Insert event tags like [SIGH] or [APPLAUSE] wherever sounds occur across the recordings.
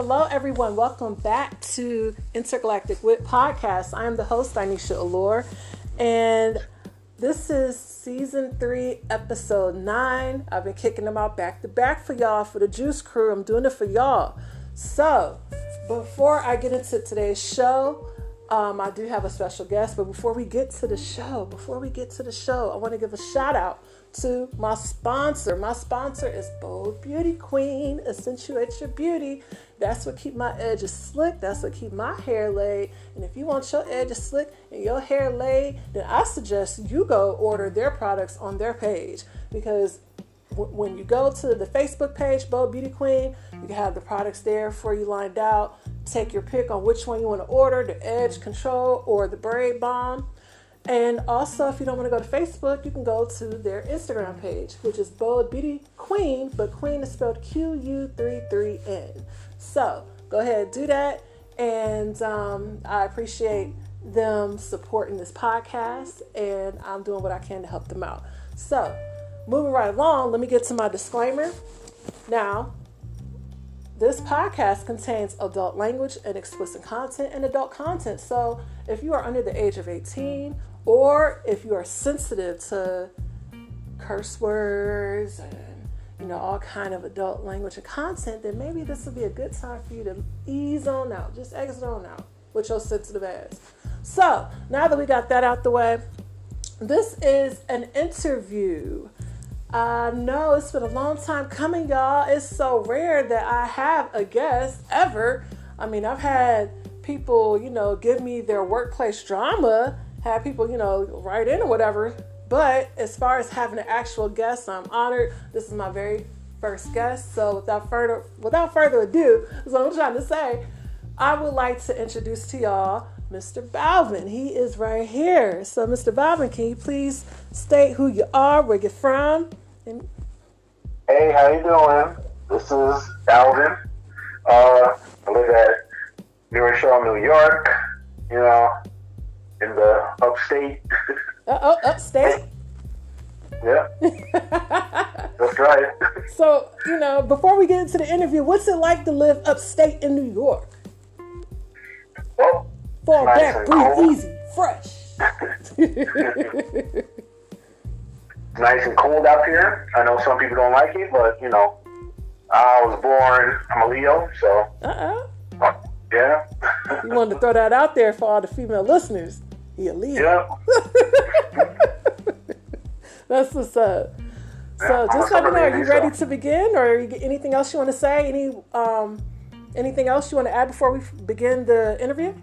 Hello, everyone. Welcome back to Intergalactic Wit Podcast. I am the host, Anisha Allure, and this is season three, episode nine. I've been kicking them out back to back for y'all for the Juice Crew. I'm doing it for y'all. So, before I get into today's show, um, I do have a special guest, but before we get to the show, before we get to the show, I want to give a shout out to my sponsor. My sponsor is Bold Beauty Queen. Accentuate your beauty. That's what keep my edges slick. That's what keep my hair laid. And if you want your edges slick and your hair laid, then I suggest you go order their products on their page because when you go to the Facebook page, Bold Beauty Queen, you can have the products there for you lined out. Take your pick on which one you want to order the Edge Control or the Braid Bomb. And also, if you don't want to go to Facebook, you can go to their Instagram page, which is Bold Beauty Queen, but Queen is spelled Q U 3 3 N. So go ahead, do that. And um, I appreciate them supporting this podcast, and I'm doing what I can to help them out. So, moving right along, let me get to my disclaimer. Now, this podcast contains adult language and explicit content and adult content. So, if you are under the age of 18 or if you are sensitive to curse words and you know all kind of adult language and content, then maybe this would be a good time for you to ease on out, just exit on out with your sensitive ass. So now that we got that out the way, this is an interview. I know it's been a long time coming, y'all. It's so rare that I have a guest ever. I mean, I've had people, you know, give me their workplace drama have people, you know, write in or whatever. But as far as having an actual guest, I'm honored. This is my very first guest. So without further without further ado, is what I'm trying to say. I would like to introduce to y'all Mr. Balvin. He is right here. So Mr. Balvin, can you please state who you are, where you're from? And- hey, how you doing? This is Balvin. Uh, I live at New Rochelle, New York. You know, in the upstate. Uh oh, upstate. [LAUGHS] yeah. That's right. [LAUGHS] so, you know, before we get into the interview, what's it like to live upstate in New York? Well, fall nice back, breathe cold. easy, fresh. [LAUGHS] nice and cold out here. I know some people don't like it, but you know, I was born. I'm a Leo, so. Uh oh. Yeah. you wanted to throw that out there for all the female listeners. He a Leo. Yeah. [LAUGHS] That's what's up. So yeah, just let me know. Are you ready to begin, or anything else you want to say? Any um, anything else you want to add before we begin the interview?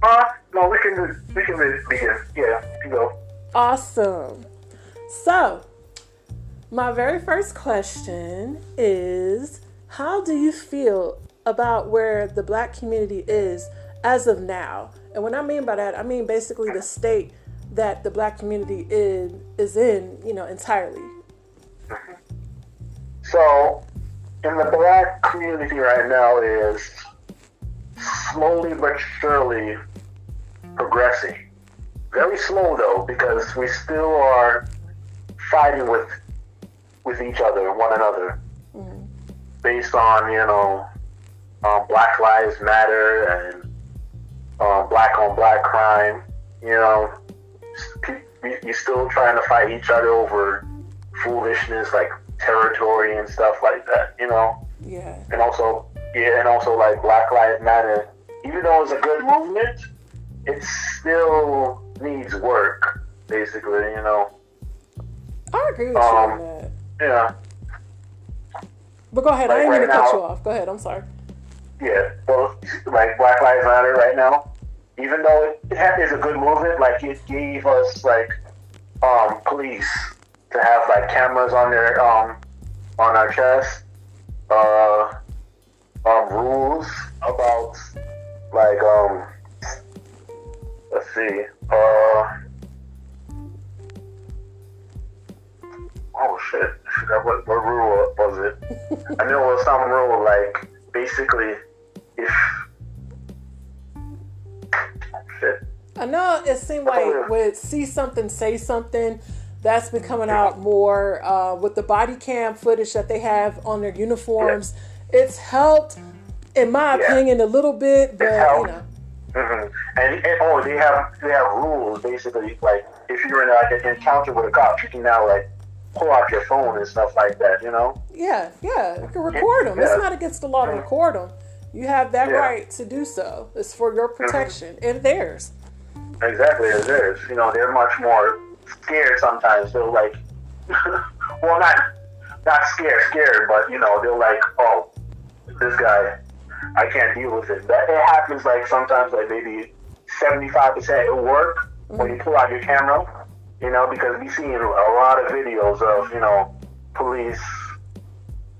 Uh, no, we can we can begin. Yeah, you go. Awesome. So, my very first question is: How do you feel about where the Black community is as of now? And what I mean by that, I mean basically the state that the black community is is in, you know, entirely. So, in the black community right now is slowly but surely progressing. Very slow though, because we still are fighting with with each other, one another, mm-hmm. based on you know um, Black Lives Matter and uh, black on black crime. You know, you're still trying to fight each other over foolishness like territory and stuff like that. You know. Yeah. And also, yeah, and also like Black Lives Matter. Even though it's a good movement, it still needs work. Basically, you know. I agree with um, you on that. Yeah. But go ahead. Like I didn't right mean to cut you off. Go ahead. I'm sorry. Yeah. Well, like Black Lives Matter right now even though it, is a good movement, like it gave us like um, police to have like cameras on their um, on our chest, uh, um, rules about like um, let's see, uh, oh shit, I what, what rule was it? I know it was some rule like basically if I know it seemed like with see something, say something. That's been coming out more uh, with the body cam footage that they have on their uniforms. It's helped in my Yeah. opinion, a little bit, but you know, hmm And, and oh, they have they have rules basically. Like if you're in like an encounter with a cop, you can now like pull out your phone and stuff like that. You know. yeah, yeah, you can record them. It's not against the law to record them. You have that Yeah. Mm-hmm. right to do so. It's for your protection and theirs. Exactly as theirs. You know, they're much more scared sometimes. They're like, [LAUGHS] well, not not scared, scared, but you know, they're like, oh, this guy, I can't deal with it. That it happens like sometimes, like maybe seventy five percent at work when you pull out your camera. You know, because we see a lot of videos of you know police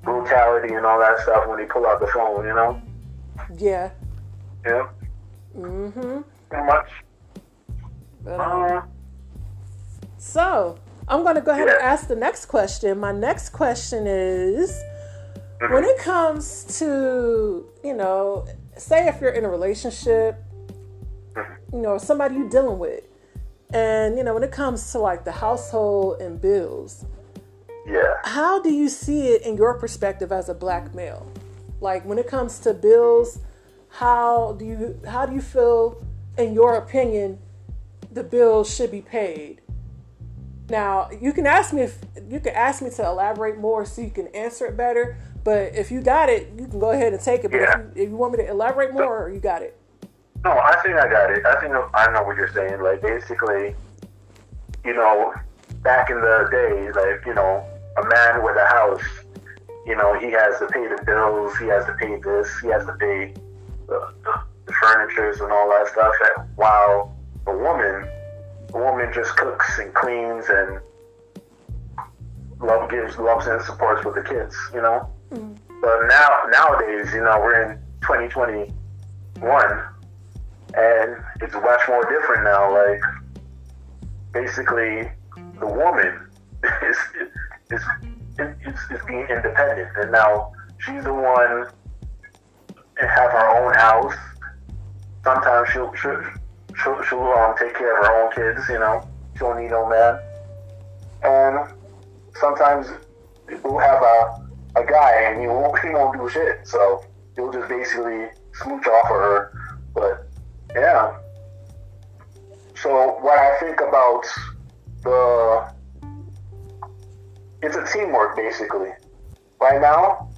brutality and all that stuff when they pull out the phone. You know, Yeah. yeah, Mm-hmm. pretty much. But, um, Uh, So I'm going to go ahead and ask the next question. My next question is Mm-hmm. when it comes to, you know, say if you're in a relationship, Mm-hmm. you know, somebody you're dealing with, and, you know, when it comes to like the household and bills, yeah. how do you see it in your perspective as a black male? Like when it comes to bills, how do you how do you feel in your opinion the bills should be paid? Now, you can ask me if you can ask me to elaborate more so you can answer it better, but if you got it, you can go ahead and take it. But Yeah. if, you, if you want me to elaborate more, you got it. No, I think I got it. I think I know what you're saying. Like basically, you know, back in the day, like you know, a man with a house, you know, he has to pay the bills, he has to pay this, he has to pay the, the, the furnitures and all that stuff. And while a woman, a woman just cooks and cleans and love gives loves and supports with the kids, you know. Mm-hmm. But now nowadays, you know, we're in 2021 and it's much more different now. Like basically, the woman [LAUGHS] is is is, is being independent, and now she's the one and have her own house. Sometimes she'll she'll she'll, she'll um, take care of her own kids. You know, she don't need no man. And sometimes we'll have a a guy, and he won't he won't do shit. So he'll just basically smooch off of her. But yeah. So what I think about the it's a teamwork basically. Right now,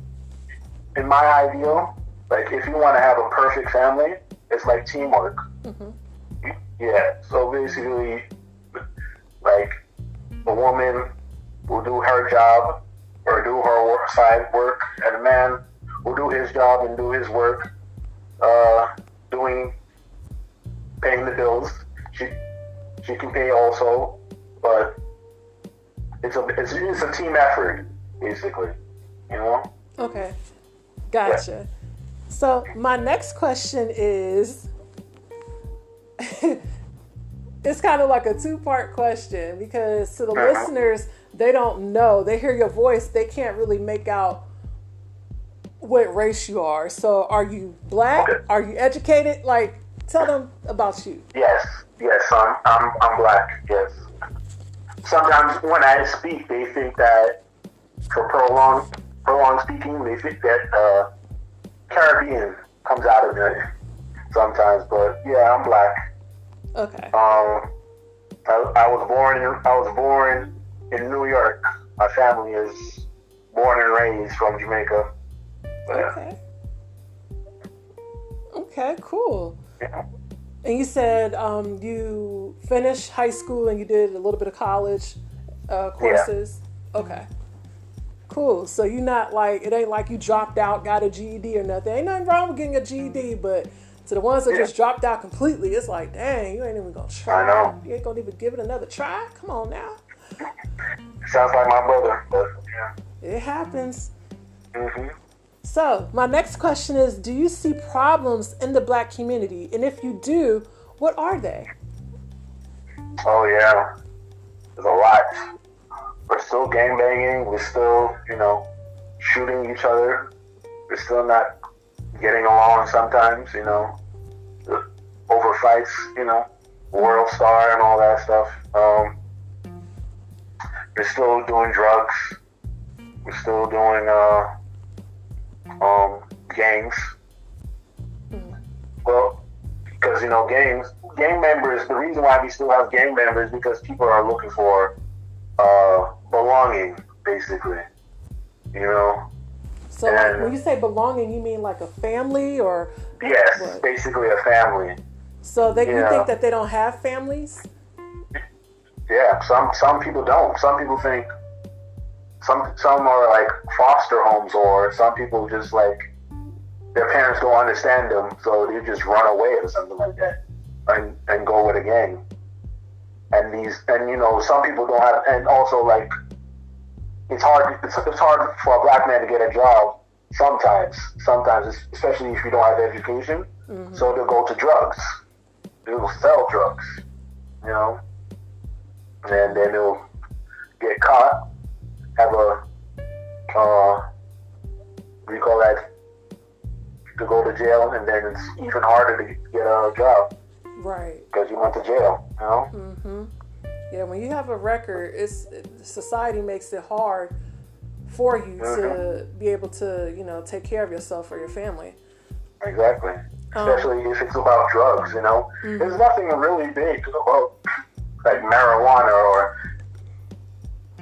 in my ideal, like if you want to have a perfect family, it's like teamwork. Yeah. So basically, like a woman will do her job or do her work, side work, and a man will do his job and do his work, uh, doing paying the bills. She she can pay also, but it's a it's, it's a team effort basically. You know. Okay. Gotcha. So my next question is [LAUGHS] it's kind of like a two-part question because to the Uh-huh. listeners, they don't know. They hear your voice, they can't really make out what race you are. So are you black? Okay. Are you educated? Like tell them about you. Yes, yes, I'm, I'm, I'm black, yes. Sometimes when I speak, they think that for prolonged, prolonged speaking, they think that uh, Caribbean comes out of me sometimes, but yeah, I'm black. Okay. Um, I, I was born in, I was born in New York. My family is born and raised from Jamaica. But, Okay. Okay, cool. yeah. And you said um, you finished high school and you did a little bit of college uh, courses. Okay. Cool. So you're not like it ain't like you dropped out, got a GED or nothing. Ain't nothing wrong with getting a GED, but to the ones that Yeah. just dropped out completely, it's like, dang, you ain't even gonna try. I know. You ain't gonna even give it another try. Come on now. Sounds like my brother, but yeah. It happens. hmm So, my next question is Do you see problems in the black community? And if you do, what are they? Oh yeah, there's a lot. We're still gangbanging. We're still, you know, shooting each other. We're still not getting along sometimes. You know, over fights. You know, World Star and all that stuff. Um, we're still doing drugs. We're still doing uh, um, gangs. Mm. Well, because you know, gangs, gang members. The reason why we still have gang members because people are looking for uh, belonging, basically. You know. So and, when you say belonging, you mean like a family or? Yes, what? basically a family. So they, you, you know. think that they don't have families? Yeah, some some people don't. Some people think some some are like foster homes, or some people just like their parents don't understand them, so they just run away or something like that, and and go with a gang. And these, and you know, some people don't have, and also like it's hard. It's, it's hard for a black man to get a job sometimes. Sometimes, especially if you don't have education. Mm-hmm. So they'll go to drugs. They'll sell drugs. You know, and then they'll get caught, have a uh, you call that? To go to jail, and then it's even harder to get a job. Right. Because you went to jail. You know. Mm-hmm. Yeah, when you have a record, it's society makes it hard for you mm-hmm. to be able to, you know, take care of yourself or your family. Exactly. Um, Especially if it's about drugs, you know. Mm-hmm. There's nothing really big about like marijuana or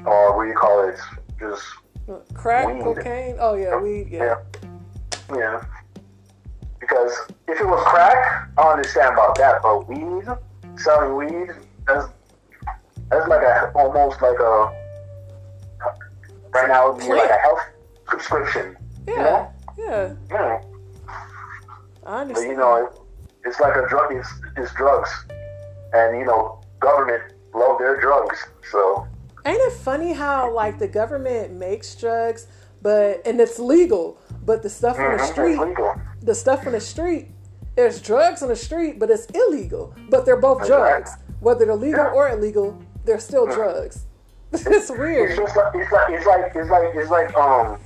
or what do you call it? Just crack, weed. cocaine. Oh yeah, weed. Yeah. yeah. Yeah. Because if it was crack, I understand about that, but weed, selling weed, that's that's like a almost like a right now it would be like a health prescription. Yeah. You know? Yeah. Yeah. I understand. But you know, it, it's like a drug. It's, it's drugs, and you know, government love their drugs. So. Ain't it funny how like the government makes drugs, but and it's legal, but the stuff on the mm-hmm, street, the stuff on the street, there's drugs on the street, but it's illegal. But they're both drugs, whether they're legal or illegal they're still drugs. [LAUGHS] it's weird. It's just like it's like it's like it's like it's like um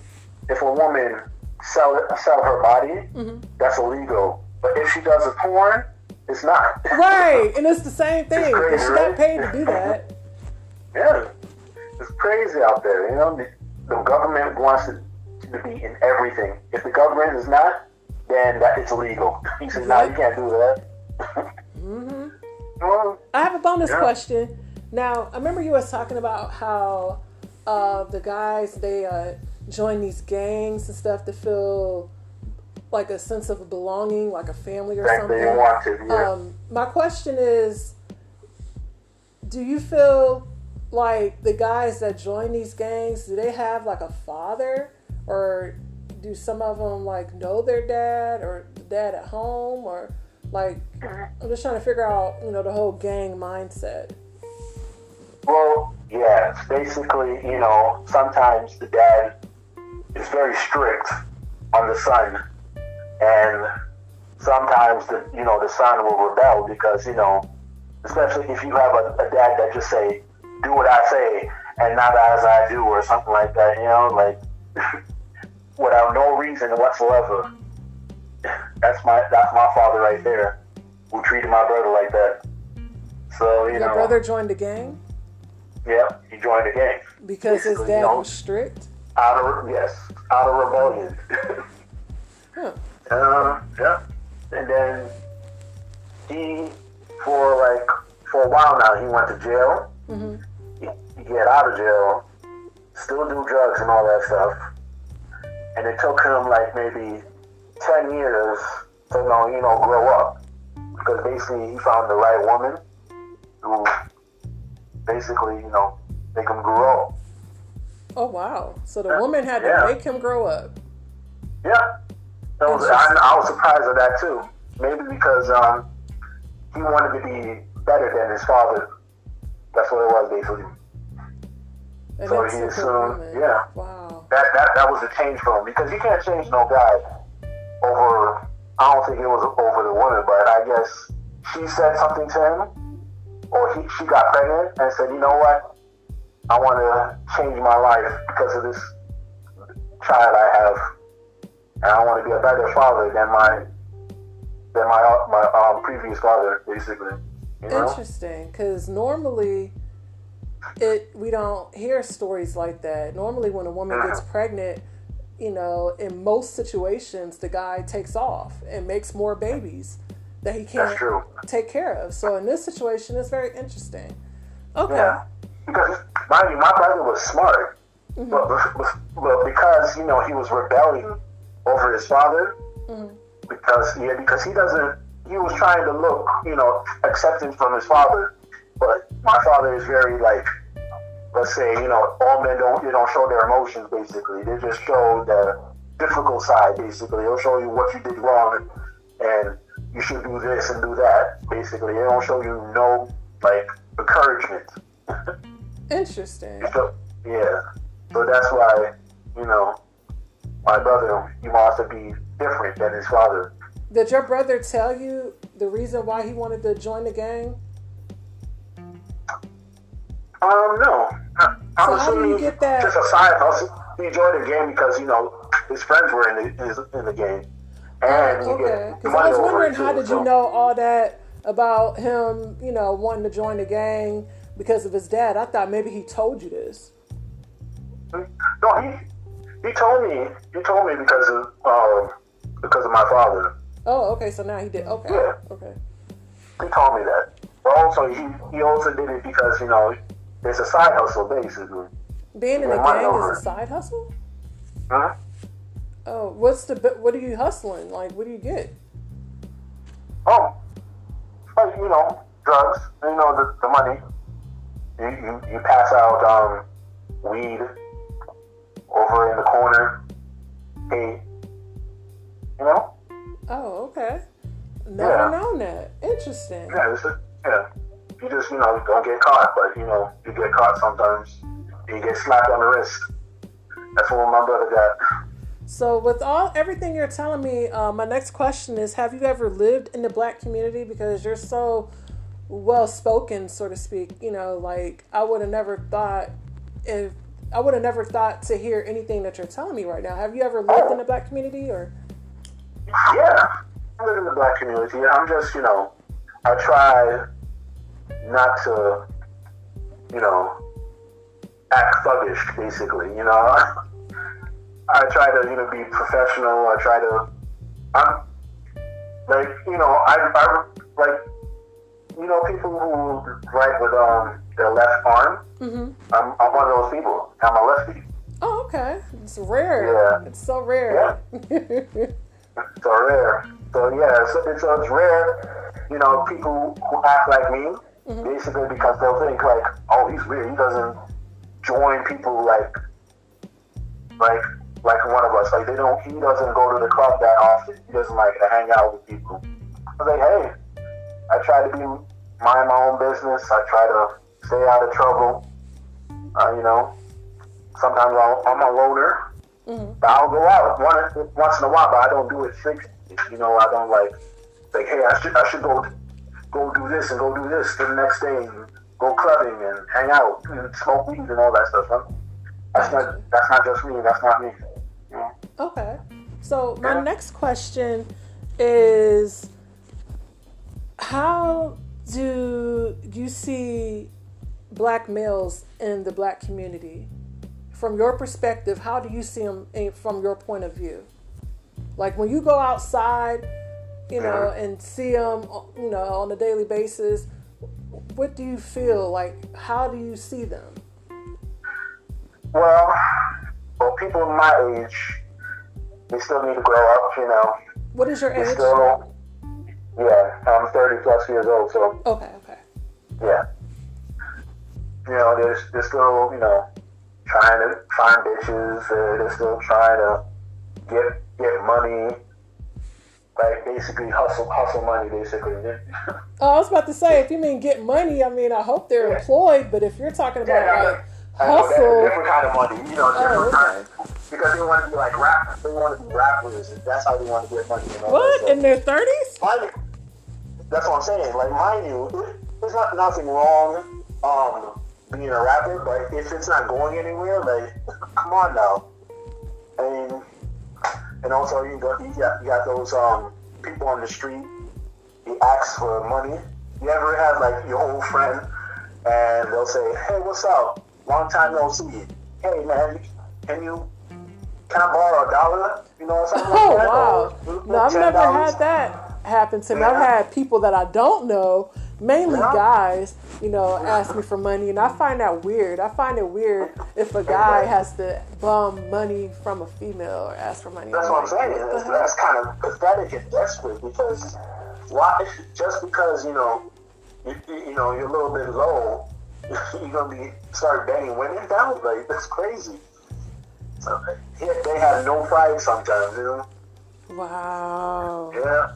if a woman sell sell her body, mm-hmm. that's illegal. But if she does a porn, it's not. [LAUGHS] Right, and it's the same thing because she got paid to do that. [LAUGHS] yeah, it's crazy out there. You know, the, the government wants it to be in everything. If the government is not, then that it's illegal. He says, [LAUGHS] "No, you can't do that." mm-hmm. [LAUGHS] Well, I have a bonus yeah. question. Now, I remember you was talking about how uh, the guys they uh, join these gangs and stuff to feel like a sense of belonging, like a family or something. They want to, yeah. um, my question is, do you feel like the guys that join these gangs do they have like a father, or do some of them like know their dad or dad at home, or like mm-hmm. I'm just trying to figure out you know the whole gang mindset. Well, yeah, basically, you know, sometimes the dad is very strict on the son, and sometimes the you know the son will rebel because you know, especially if you have a, a dad that just say, "Do what I say," and not as I do, or something like that. You know, like [LAUGHS] without no reason whatsoever. That's my that's my father right there, who treated my brother like that. So you know Your know, brother joined the gang. Yeah, he joined the gang. Because his dad you know, was strict? Out of, yes, out of rebellion. [LAUGHS] huh. Uh, yeah. And then he, for like, for a while now, he went to jail. Mm-hmm. Get out of jail, still do drugs and all that stuff. And it took him like maybe 10 years to know, you know, grow up. Because basically he found the right woman who basically, you know, make him grow. Up. Oh wow! So the woman had to yeah. make him grow up. Yeah, was, I, I, was surprised at that too. Maybe because um, he wanted to be better than his father. That's what it was basically. And so he assumed, yeah. Wow. That, that that was a change for him because you can't change no guy over. I don't think it was over the woman, but I guess she said something to him or he, she got pregnant and said, you know what, I want to change my life because of this child I have, and I want to be a better father than my than my my um, previous father, basically. You know? Interesting, because normally it we don't hear stories like that. Normally, when a woman gets mm-hmm. pregnant, you know, in most situations, the guy takes off and makes more babies that he can't take care of. So in this situation, it's very interesting. Okay. Yeah, because mind you, my brother was smart, Mm-hmm. but, but, but because you know he was rebelling over his father, Mm-hmm. because yeah, because he doesn't, he was trying to look, you know, acceptance from his father, but my father is very like, let's say, you know, all men don't they don't show their emotions basically. They just show the difficult side basically. They'll show you what you did wrong and you should do this and do that. Basically, they don't show you no like encouragement. Interesting. So yeah, so that's why you know my brother he wants to be different than his father. Did your brother tell you the reason why he wanted to join the gang? Um, no. I, I'm how do you get that- Just a side hustle. He joined the game because you know his friends were in the his, in the game, and he Okay. Because I was wondering how did so- you know all that about him, you know, wanting to join the gang because of his dad? I thought maybe he told you this. No, he he told me he told me because of um because of my father. Oh, okay. So now he did. Okay. Yeah. Okay. He told me that. But also he he also did it because you know it's a side hustle basically. Being in a gang is a side hustle. Huh? Oh, what's the what are you hustling? Like, what do you get? Oh, like you know, drugs. You know the, the money. You, you you pass out um weed over in the corner. Hey, you know? Oh, okay. Never Yeah. known that. Interesting. Yeah, it's a, yeah. You just you know don't get caught, but you know you get caught sometimes. You get slapped on the wrist. That's what my brother got. So, with all everything you're telling me, uh, my next question is: Have you ever lived in the black community? Because you're so well spoken, so to speak. You know, like I would have never thought if I would have never thought to hear anything that you're telling me right now. Have you ever lived in the black community, or Yeah, I live in the black community. I'm just, you know, I try not to, you know, act thuggish, basically. You know, [LAUGHS] I try to, you know, be professional. I try to, I'm like, you know, I, I like, you know, people who write with um their left arm. mm-hmm. I'm, I'm one of those people. I'm a lefty. oh, okay, it's rare. Yeah. It's so rare. [LAUGHS] So rare. So yeah, so it's, so it's rare, you know, people who act like me, basically because they'll think like, oh, he's weird. He doesn't join people like, like, like one of us. Like they don't. He doesn't go to the club that often. He doesn't like to hang out with people. I was like, hey, I try to be mind my own business. I try to stay out of trouble. Uh, you know, sometimes I'll, I'm a loner. Mm-hmm. I'll go out one, once in a while, but I don't do it frequently. You know, I don't like like, hey, I should I should go go do this and go do this the next day and go clubbing and hang out and smoke weed and all that stuff. Huh? That's not that's not just me. That's not me. You know? Okay. So my Yeah. next question is how do you see black males in the black community? From your perspective, how do you see them from your point of view? Like when you go outside, you know, uh-huh. and see them, uh, you know, on a daily basis, what do you feel like? How do you see them? Well, well, people my age, they still need to grow up. You know, What is your age? still. Yeah, I'm 30 plus years old, so Okay, okay. Yeah. You know, they're, they're still, you know, trying to find bitches. Uh, they're still trying to get get money. Like basically hustle hustle money, basically. [LAUGHS] Oh, I was about to say, if you mean get money, I mean, I hope they're Yeah. employed. But if you're talking about Yeah, like hustle, different kind of money. You know, different Oh, kind. Because they want to be like rap. They want to be rappers. And that's how they want to get money. You know? what So- in their thirties? mind you, that's what I'm saying. Like, mind you, there's not nothing wrong um being a rapper, but if it's not going anywhere, like, come on now. Mean, and also you got you got, you got those um people on the street. He asks for money. You ever had like your old friend, and they'll say, "Hey, what's up? Long time no see. Hey, man, can you?" Can I borrow a dollar? You know, something [LAUGHS] Oh like that. wow! Or No, I've never had that. happen to me. I've had people that I don't know, mainly guys, you know, ask me for money, and I find that weird. I find it weird if a guy has to bum money from a female or ask for money. That's what I'm saying. That's, that's kind of pathetic and desperate because why? Just because you know, you, you know, you're a little bit low, [LAUGHS] you're gonna be start banging women down. Like that's crazy. So, yeah, they have no pride sometimes. You know. Wow. Yeah.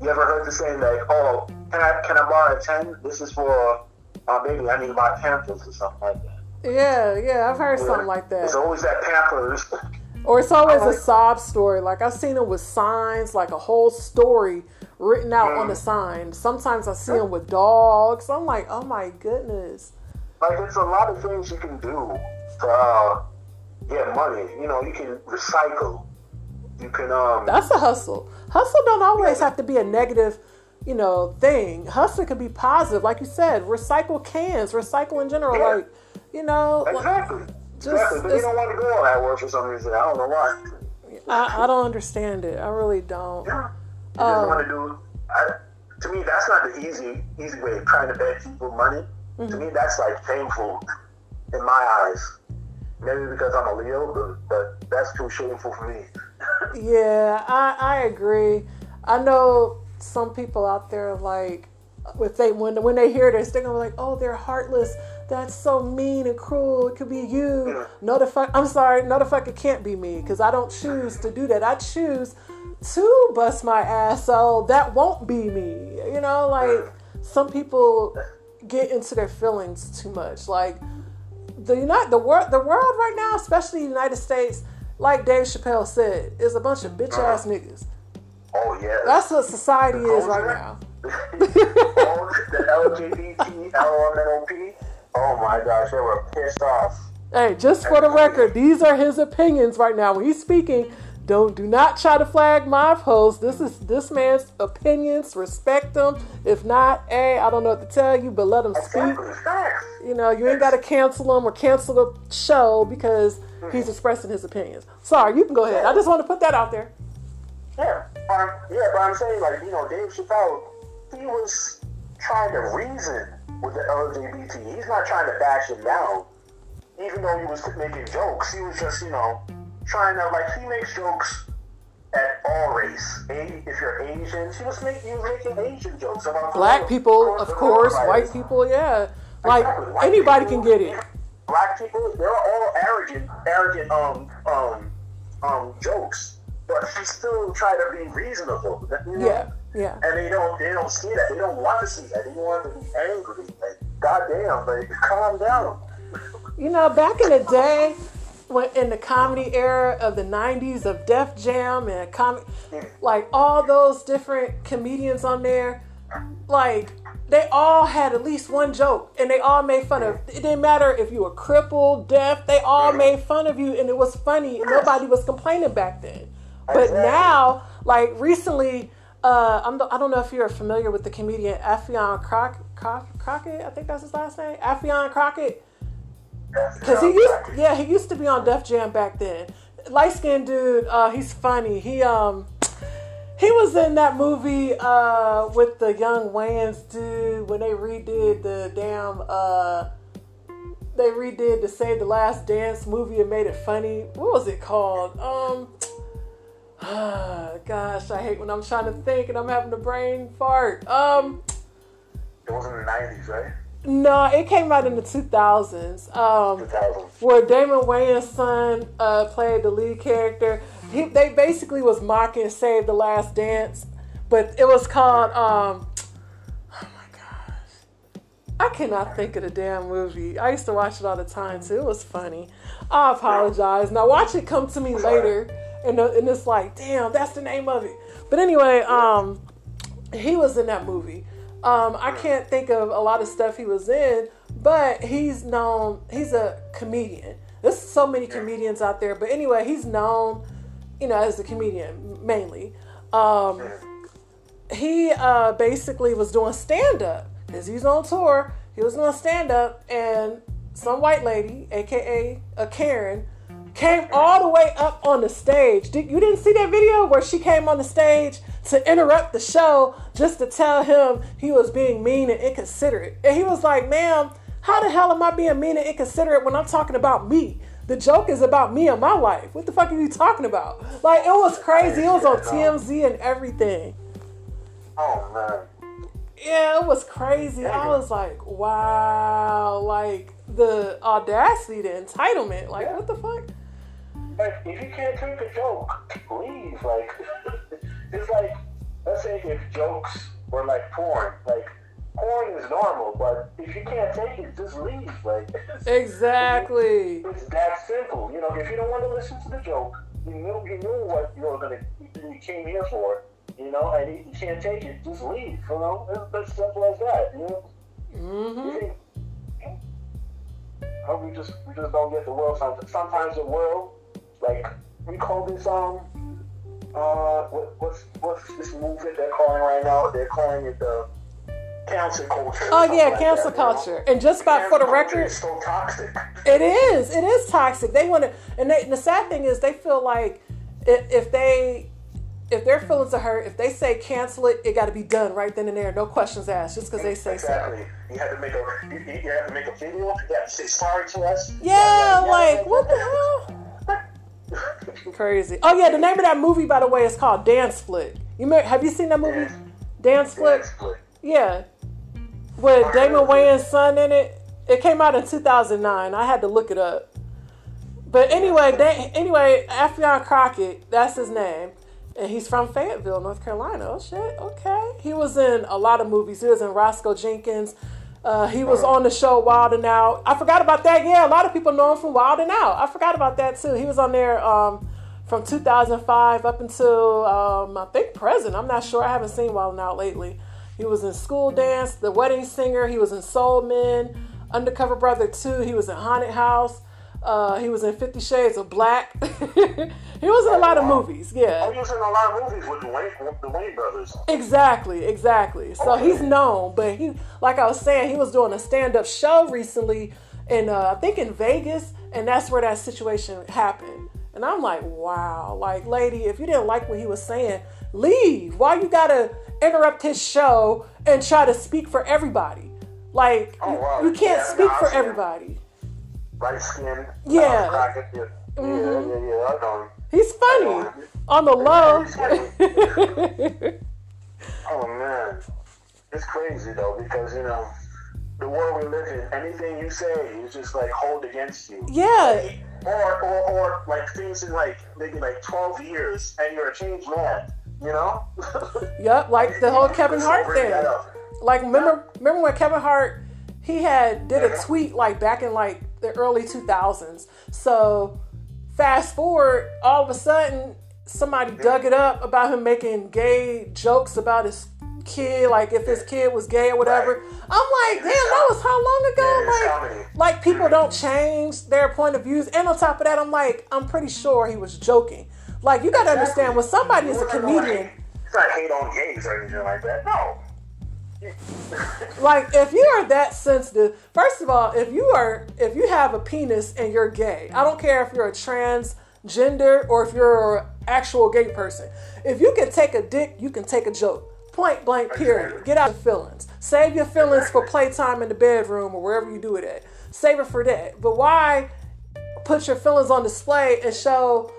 You ever heard the saying like, "Oh, can I can I borrow a ten? This is for my baby. I need to buy Pampers or something like that." Yeah, yeah, I've heard something like that. It's always that Pampers. Or it's [LAUGHS] always a sob story. Like I've seen them with signs, like a whole story written out on the Mm. sign. Sometimes I see them with dogs. I'm like, oh my goodness. like it's a lot of things you can do to uh, get money. You know, you can recycle. You can um. That's a hustle. Hustle don't always have to be a negative, you know, thing. Hustle can be positive, like you said. Recycle cans, recycle in general. Yeah. Like, you know, exactly. just- exactly. But you don't want to go all that work for some reason. I don't know why. I, I don't understand it. I really don't. Yeah. You Um, just want to do. I, to me, that's not the easy easy way of trying to beg people money. To Mm-hmm. me, that's like painful in my eyes. Maybe because I'm a Leo, but, but that's too shameful for me. Yeah, I, I agree. I know some people out there like if they when when they hear this, they're gonna be like, "Oh, they're heartless. That's so mean and cruel. It could be you." No, the fuck. I'm sorry. No, the fuck. It can't be me because I don't choose to do that. I choose to bust my ass, so that won't be me. You know, like some people get into their feelings too much. Like the United, the world, the world right now, especially the United States, like Dave Chappelle said, is a bunch of mm-hmm. bitch ass niggas. Oh yeah. That's what society is right now. the LGBT, LMNOP. Oh my gosh, they were pissed off. Hey, just for the record, these are his opinions right now. When he's speaking, don't do not try to flag my post. This is this man's opinions. Respect them. If not, hey, I don't know what to tell you, but let him speak. You know, you ain't got to cancel him or cancel the show because he's expressing his opinions. Sorry, you can go ahead. I just want to put that out there. Yeah, um, yeah, but I'm saying like you know, Dave Chappelle, he was trying to reason with the LGBT. He's not trying to bash him down, even though he was making jokes. He was just you know trying to like he makes jokes at all race. If you're Asian, he was making making Asian jokes about Black people, of course. White people, yeah. Like Exactly. Anybody people, can get it. Black people, they're all arrogant, arrogant um um um jokes. But he still try to be reasonable. You know? Yeah, yeah. And they don't they don't see that. They don't want to see that. They want to be angry. Like, goddamn, like calm down. You know, back in the day, when in the comedy era of the '90s of Def Jam and com, like all those different comedians on there, like they all had at least one joke, and they all made fun of. It didn't matter if you were crippled, deaf. They all made fun of you, and it was funny. and Nobody was complaining back then. But now, like recently, uh, I'm, I don't know if you're familiar with the comedian Affion Croc, Croc, Crockett. I think that's his last name. Affion Crockett. Cause he used, yeah, he used to be on Def Jam back then. Light skinned dude, uh, he's funny. He um, he was in that movie uh with the young Wayans dude when they redid the damn uh, they redid the Save the Last Dance movie and made it funny. What was it called? Um, [SIGHS] gosh, I hate when I'm trying to think and I'm having a brain fart. Um. It was in the nineties, right? No, it came out in the 2000s. Um, where Damon Wayans' son uh, played the lead character. He, they basically was mocking Save the Last Dance, but it was called. Um, oh my gosh, I cannot think of the damn movie. I used to watch it all the time too. It was funny. I apologize. Now watch it come to me later, and uh, and it's like, damn, that's the name of it. But anyway, um, he was in that movie. Um, I can't think of a lot of stuff he was in, but he's known. He's a comedian. There's so many comedians out there, but anyway, he's known, you know, as a comedian mainly. Um, he uh, basically was doing stand up because he's on tour. He was doing stand up, and some white lady, aka a Karen, came all the way up on the stage. Did, you didn't see that video where she came on the stage to interrupt the show just to tell him he was being mean and inconsiderate. And he was like, ma'am, how the hell am I being mean and inconsiderate when I'm talking about me? The joke is about me and my life. What the fuck are you talking about? Like, it was crazy. It was on TMZ and everything. Oh, man. Yeah, it was crazy. I was like, wow. Like, the audacity, the entitlement. Like, what the fuck? Like, if you can't take a joke, please, Like, [LAUGHS] it's like, let's say if jokes were like porn, like, porn is normal, but if you can't take it, just leave. Like, [LAUGHS] exactly. It's that simple. You know, if you don't want to listen to the joke, you knew you knew what you were gonna, you came here for. You know, and you can't take it, just leave. You know, it's as simple as that. You know. Mm-hmm. Hope we just we just don't get the world. Sometimes, sometimes the world, like we call this um uh what, what's what's this movement they're calling right now? They're calling it the cancel culture. Oh yeah, like cancel that, you know? culture. And just about for the record, is so toxic. [LAUGHS] it is. It is toxic. They want to, and, they, and the sad thing is, they feel like if, if they if their feelings are hurt, if they say cancel it, it got to be done right then and there, no questions asked, just because they say exactly. You had to make a you, you had to make a video. You had to say sorry to us. so. Yeah, like what the hell? [LAUGHS] Crazy. Oh yeah, the name of that movie, by the way, is called Dance Flick. You may, have you seen that movie? Dance Split. Yeah, with Damon Wayans' son in it. It came out in 2009. I had to look it up. But anyway, da- anyway, Affion Crockett, that's his name, and he's from Fayetteville, North Carolina. Oh shit, okay. He was in a lot of movies. He was in Roscoe Jenkins. Uh, he was on the show Wild and Out. I forgot about that. Yeah, a lot of people know him from Wild and Out. I forgot about that too. He was on there um, from 2005 up until um, I think present. I'm not sure. I haven't seen Wild and Out lately. He was in School Dance, The Wedding Singer. He was in Soul Men, Undercover Brother 2. He was in Haunted House. Uh, he was in Fifty Shades of Black. [LAUGHS] he was in a lot of movies. Yeah. Oh, he was in a lot of movies with the Wayne, with the Wayne brothers. Exactly, exactly. So Okay. he's known, but he, like I was saying, he was doing a stand-up show recently, in uh, I think in Vegas, and that's where that situation happened. And I'm like, wow, like lady, if you didn't like what he was saying, leave. Why you gotta interrupt his show and try to speak for everybody? Like Oh, wow. you, you can't Yeah, speak no, for see. Light skin. Yeah. Uh, yeah. Yeah, Mhm. yeah, yeah, I know him. He's funny on the low. [LAUGHS] Oh man, it's crazy though because you know the world we live in. Anything you say is just like hold against you. yeah, Or or or like things in like maybe like twelve years and you're a changed man. You know? [LAUGHS] yep, like the whole Kevin Hart thing. Like remember remember when Kevin Hart he had did a tweet like back in like the early 2000s. So fast forward all of a sudden somebody dug it up about him making gay jokes about his kid like if his kid was gay or whatever. I'm like, damn, that was how long ago? Yeah, like like people don't change their point of views. And on top of that, I'm like, I'm pretty sure he was joking. Like you gotta understand when somebody is a We're not gonna comedian It's not hate on gays or anything like that. No. Like if you are that sensitive first of all if you are if you have a penis and you're gay i don't care if you're a transgender or if you're an actual gay person. If you can take a dick you can take a joke. Point blank period. get out your feelings. Save your feelings for playtime in the bedroom or wherever you do it at. Save it for that. But why put your feelings on display and show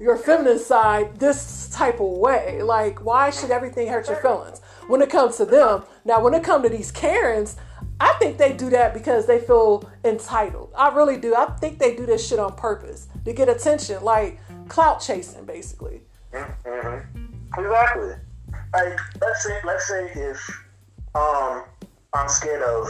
your feminine side this type of way. Like, why should everything hurt your feelings when it comes to them? Now, when it comes to these Karens, I think they do that because they feel entitled. I really do. I think they do this shit on purpose to get attention, like clout chasing, basically. Mm-hmm. Exactly. Like let's say let's say if um I'm scared of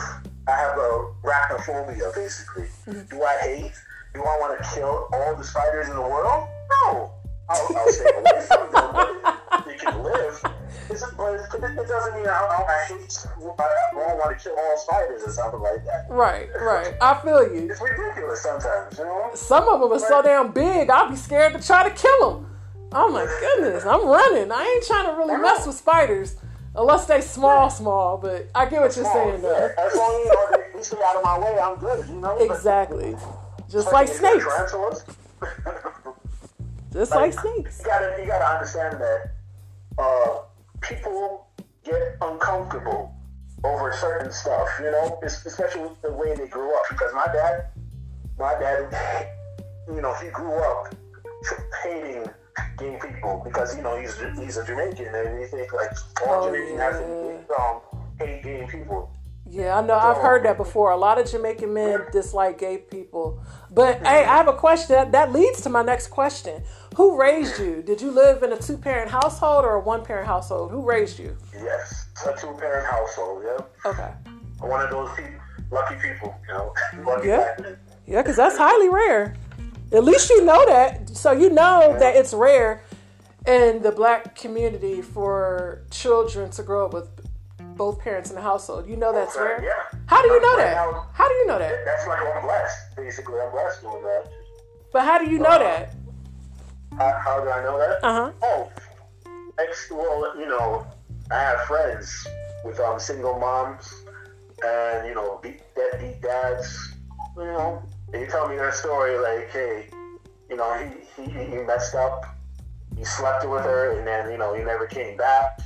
I have a arachnophobia basically. Mm-hmm. Do I hate? Do I want to kill all the spiders in the world? No. I'll, I'll stay away from them, they can live. It's, but it, doesn't mean I, I, hate. I, don't want to kill all spiders or something like that. Right, right. I feel you. It's ridiculous sometimes, you know. Some of them are so damn big, I'll be scared to try to kill them. Oh my goodness, I'm running. I ain't trying to really mess with spiders unless they small, small. But I get what you're saying, though. As long as you know they stay out of my way, I'm good. You know. Exactly. Just like snakes. Tarantulas. Just like snakes. You gotta, you gotta understand that. Uh, people get uncomfortable over certain stuff, you know, especially the way they grew up. Because my dad, my dad, you know, he grew up hating gay people because you know he's he's a Jamaican and you think like all oh, Jamaicans yeah. have to um, hate gay people. Yeah, I know. I've heard that before. A lot of Jamaican men dislike gay people. But hey, I have a question. That, that leads to my next question. Who raised you? Did you live in a two parent household or a one parent household? Who raised you? Yes, a two parent household. Yeah. Okay. One of those lucky people, you know. [LAUGHS] Lucky yeah. Yeah, because that's highly rare. At least you know that. So you know yeah. that it's rare in the black community for children to grow up with both parents in the household. You know that's rare. Yeah. How do you know that? How do you know that? That's like I'm blessed. Basically, I'm blessed doing that. But how do you know uh, that? How, how, do I know that? Uh huh. Oh, ex. Well, you know, I have friends with um single moms and you know deadbeat dads. You know, they tell me their story like, hey, you know, he he, he messed up. He slept with her, and then you know he never came back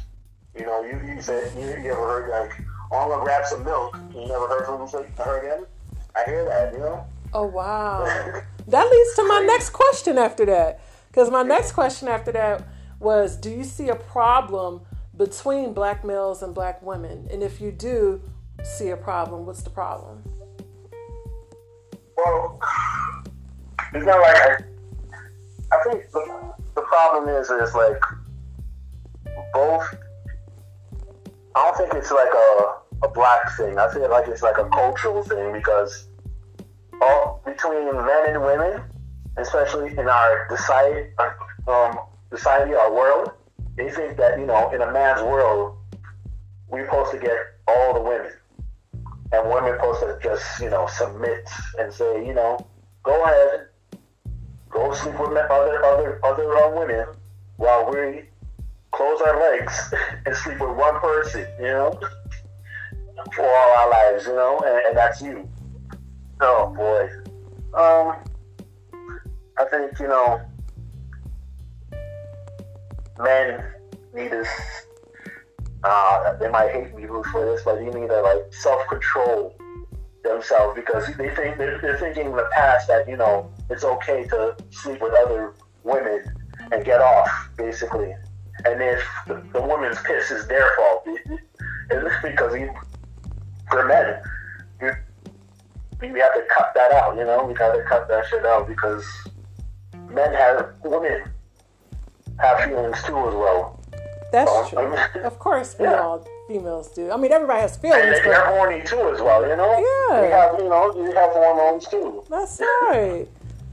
you know, you, you said you, you ever heard like, I'm gonna grab some milk. You never heard from him say, her again? I hear that, you know. Oh wow, [LAUGHS] that leads to my next question after that. Because my next question after that was, do you see a problem between black males and black women? And if you do see a problem, what's the problem? Well, it's not like I. I think the, the problem is is like both I don't think it's like a, a black thing. I feel like it's like a cultural thing because all between men and women, especially in our society, um, society, our world, they think that you know, in a man's world, we're supposed to get all the women, and women supposed to just you know submit and say, you know, go ahead, go sleep with other other other uh, women while we close our legs [LAUGHS] and sleep with one person, you know, for all our lives, you know, and, and that's you. Oh boy. Um, I think you know, men need to. Uh, they might hate me for this, but you need to like self control themselves because they think they're, they're thinking in the past that you know it's okay to sleep with other women and get off, basically and if the, the woman's piss is their fault, it's because he, for men, you, we have to cut that out. You know, we got to cut that shit out because men have women have feelings too as well. That's true. I mean, of course, we yeah. all females do. I mean, everybody has feelings. And they're but... horny too as well. You know. Yeah. We have, you know, we have hormones too. That's right.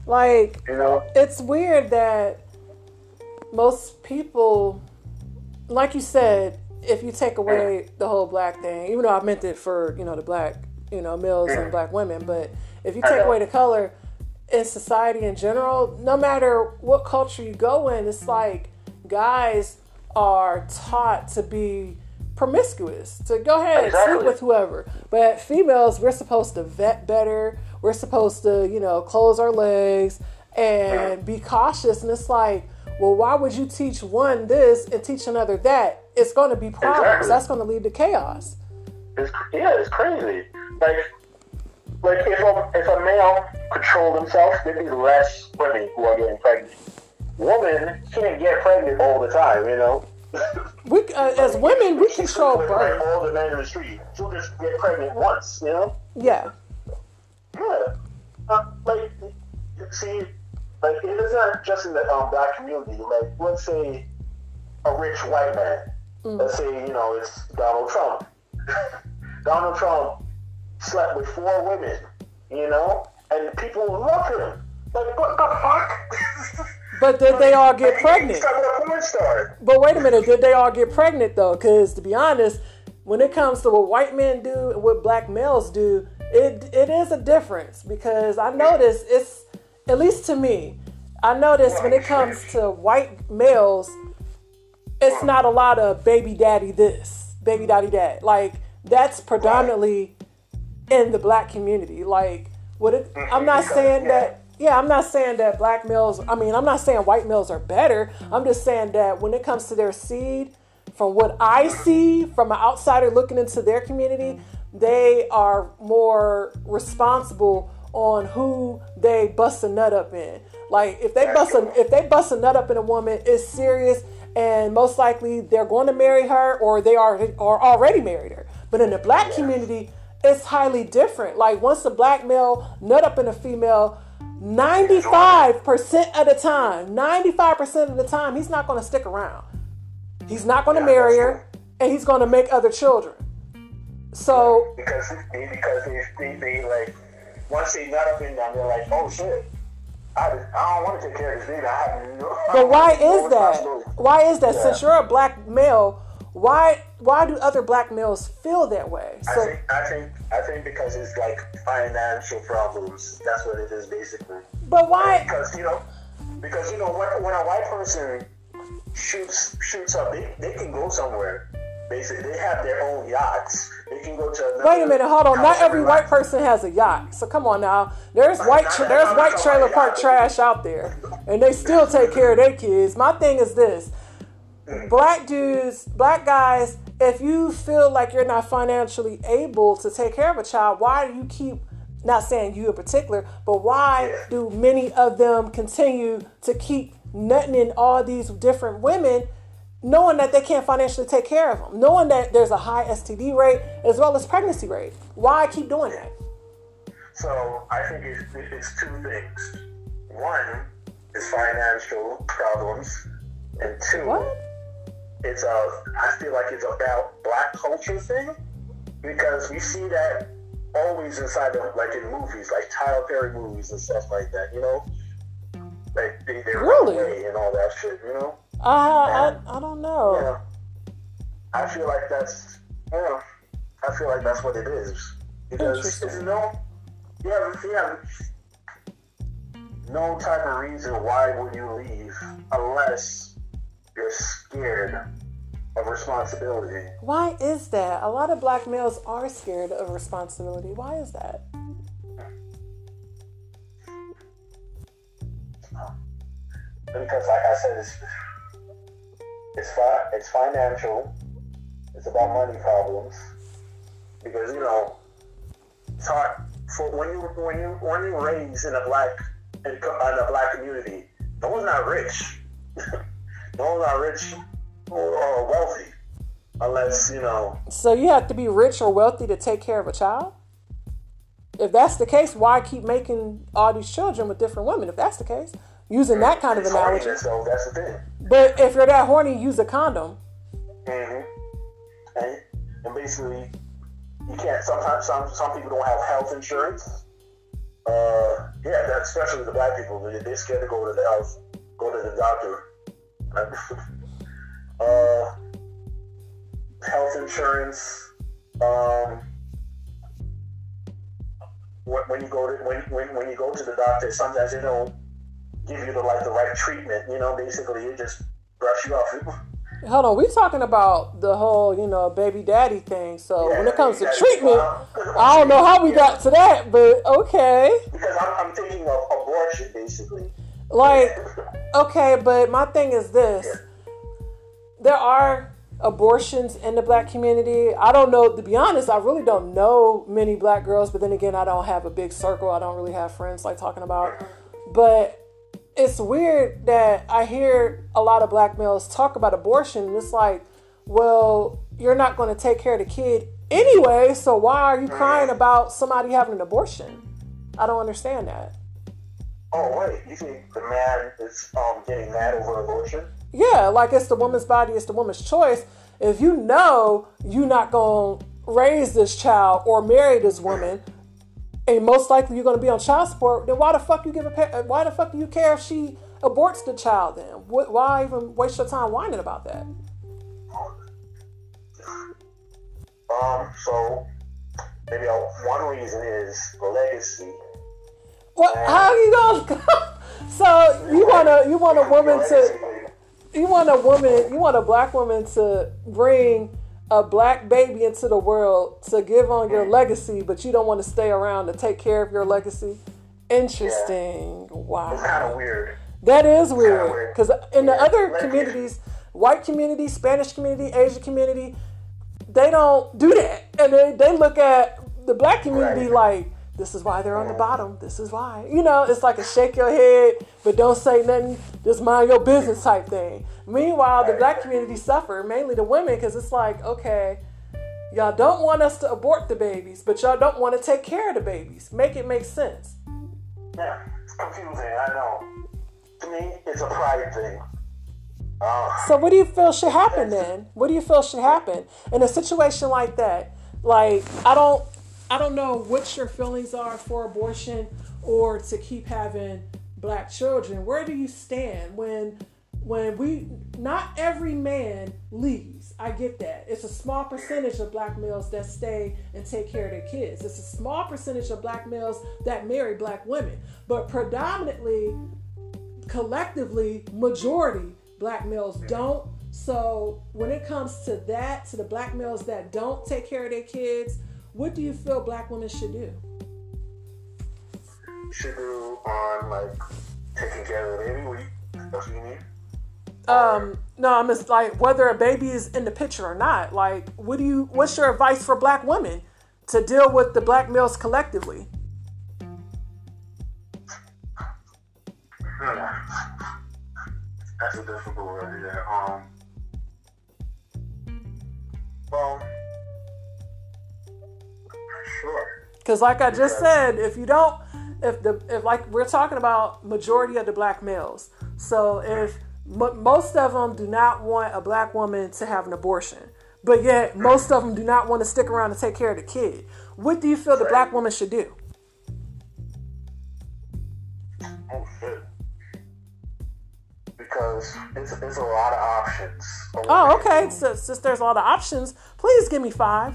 Like, you know, it's weird that most people, like you said, if you take away mm. the whole black thing, even though I meant it for you know the black, you know, males and mm. black women, but if you take away the color in society in general, no matter what culture you go in, it's like guys are taught to be promiscuous, to go ahead and sleep with whoever. But females, we're supposed to vet better. We're supposed to, you know, close our legs and be cautious. And it's like, well, why would you teach one this and teach another that? It's going to be problems. Exactly. That's going to lead to chaos. It's, yeah, it's crazy. Like, like if a, if a male controlled himself, there'd be less women who are getting pregnant. Women can't get pregnant all the time, you know. We, uh, as women, we control birth. All the men in the street, she'll just get pregnant once, you know. Yeah. Yeah. Uh, like, see, like it's not just in the um, black community. Like let's say a rich white man. Mm. Let's say you know it's Donald Trump. [LAUGHS] Donald Trump slept with four women. You know, and people love him. Like what the fuck? But did they all get pregnant? But wait a minute, did they all get pregnant though? Because to be honest, when it comes to what white men do and what black males do, it it is a difference. Because I notice it's at least to me, I notice when it comes to white males, it's not a lot of baby daddy this, baby daddy that. Like that's predominantly in the black community. Like what it, I'm not saying that yeah, I'm not saying that black males, I mean, I'm not saying white males are better. I'm just saying that when it comes to their seed, from what I see from an outsider looking into their community, they are more responsible on who they bust a nut up in. Like if they bust a if they bust a nut up in a woman, it's serious and most likely they're going to marry her or they are or already married her. But in the black community, it's highly different. Like once a black male nut up in a female, 95% of the time, 95% of the time, he's not going to stick around. He's not going to marry her and he's going to make other children. So because they, because they, they, they like once they nut up in them, they're like, oh shit. I, I don't want to take care of this baby. I have no. But why [LAUGHS] is that? Why is that? Yeah. Since you're a black male, why why do other black males feel that way? I think I think I think because it's like financial problems. That's what it is basically. but why Because you know, because you know when, when a white person shoots shoots up, they, they can go somewhere. Basically, they have their own yachts. They can go to. Another Wait a minute, hold on. Not every white person has a yacht. So come on now. There's white tra- there's white trailer park trash out there, and they still take care of their kids. My thing is this: black dudes, black guys. If you feel like you're not financially able to take care of a child, why do you keep? Not saying you in particular, but why do many of them continue to keep nutting in all these different women? knowing that they can't financially take care of them, knowing that there's a high STD rate as well as pregnancy rate. Why keep doing that? So I think it's, it's two things. One is financial problems, and two, What? It's a. I feel like it's about black culture thing because we see that always inside of like in movies, like Tyler Perry movies and stuff like that. You know, like they they Really? and all that shit. You know, Uh, I I don't know. yeah. I feel like that's you know, I feel like that's what it is because there's no, you have you have no type of reason why would you leave unless you're scared of responsibility. Why is that? A lot of black males are scared of responsibility. Why is that? because like I said, it's it's fi- it's financial. It's about money problems. Because you know, it's hard for when you when you when you raise in a black in, in a black community. No one's not rich. [LAUGHS] no one's not rich or, wealthy unless you know. So you have to be rich or wealthy to take care of a child? If that's the case, why keep making all these children with different women? If that's the case, using that kind of it's analogy. horniness, So that's the thing. But if you're that horny, use a condom. hmm And, and basically, you can't. Sometimes some some people don't have health insurance. Uh, yeah, that, especially the black people. They, they're scared to go to the health, go to the doctor. [LAUGHS] uh, health insurance. Um, when, when you go to when, when when you go to the doctor, sometimes they don't give you the like the right treatment. You know, basically, it just brush you off. [LAUGHS] Hold on, we're talking about the whole, you know, baby daddy thing. So when it comes to treatment, [LAUGHS] I don't know how we yeah. got to that, but okay. Because I'm, I'm thinking of abortion, basically. Like, okay, but my thing is this: there are abortions in the black community. I don't know. To be honest, I really don't know many black girls. But then again, I don't have a big circle. I don't really have friends like talking about. But it's weird that I hear a lot of black males talk about abortion. And it's like, well, you're not going to take care of the kid anyway. So why are you crying about somebody having an abortion? I don't understand that. Oh wait, you think the man is um getting mad over abortion? Yeah, like it's the woman's body, it's the woman's choice. If you know you're not going to raise this child or marry this woman, and most likely you're going to be on child support, then why the fuck you give a pa- why the fuck do you care if she aborts the child? Then Wh- why even waste your time whining about that? Um, so maybe uh, one reason is legacy. What? How you gonna? [LAUGHS] so you want a you want a woman to you want a woman you want a black woman to bring a black baby into the world to give on your legacy, but you don't want to stay around to take care of your legacy. Interesting. It's kind Wow. of weird. That is weird because in the other like- communities, white community, Spanish community, Asian community, they don't do that. And they, they look at the black community right. like, this is why they're on the bottom. This is why. You know, it's like a shake your head, but don't say nothing. Just mind your business type thing. Meanwhile, the black community suffer, mainly the women, because it's like, okay, y'all don't want us to abort the babies, but y'all don't want to take care of the babies. Make it make sense. Yeah, it's confusing. I know. To me, it's a pride thing. Uh, so what do you feel should happen then? What do you feel should happen in a situation like that? Like I don't I don't know what your feelings are for abortion or to keep having black children. Where do you stand when when we not every man leaves. I get that. It's a small percentage of black males that stay and take care of their kids. It's a small percentage of black males that marry black women. But predominantly collectively majority black males don't. So when it comes to that, to the black males that don't take care of their kids, what do you feel black women should do? Should do on like taking care of the baby. What that's what you mean? Um, no, I'm just like whether a baby is in the picture or not. Like, what do you? What's your advice for black women to deal with the black males collectively? Hmm. That's a difficult one. Yeah. Um. Well, sure. Because, like I just said, if you don't, if the if like we're talking about majority of the black males, so if most of them do not want a black woman to have an abortion, but yet most of them do not want to stick around and take care of the kid. What do you feel the black woman should do? Oh shit! Because it's, it's a lot of options. Oh, okay. So since there's a lot of options, please give me 5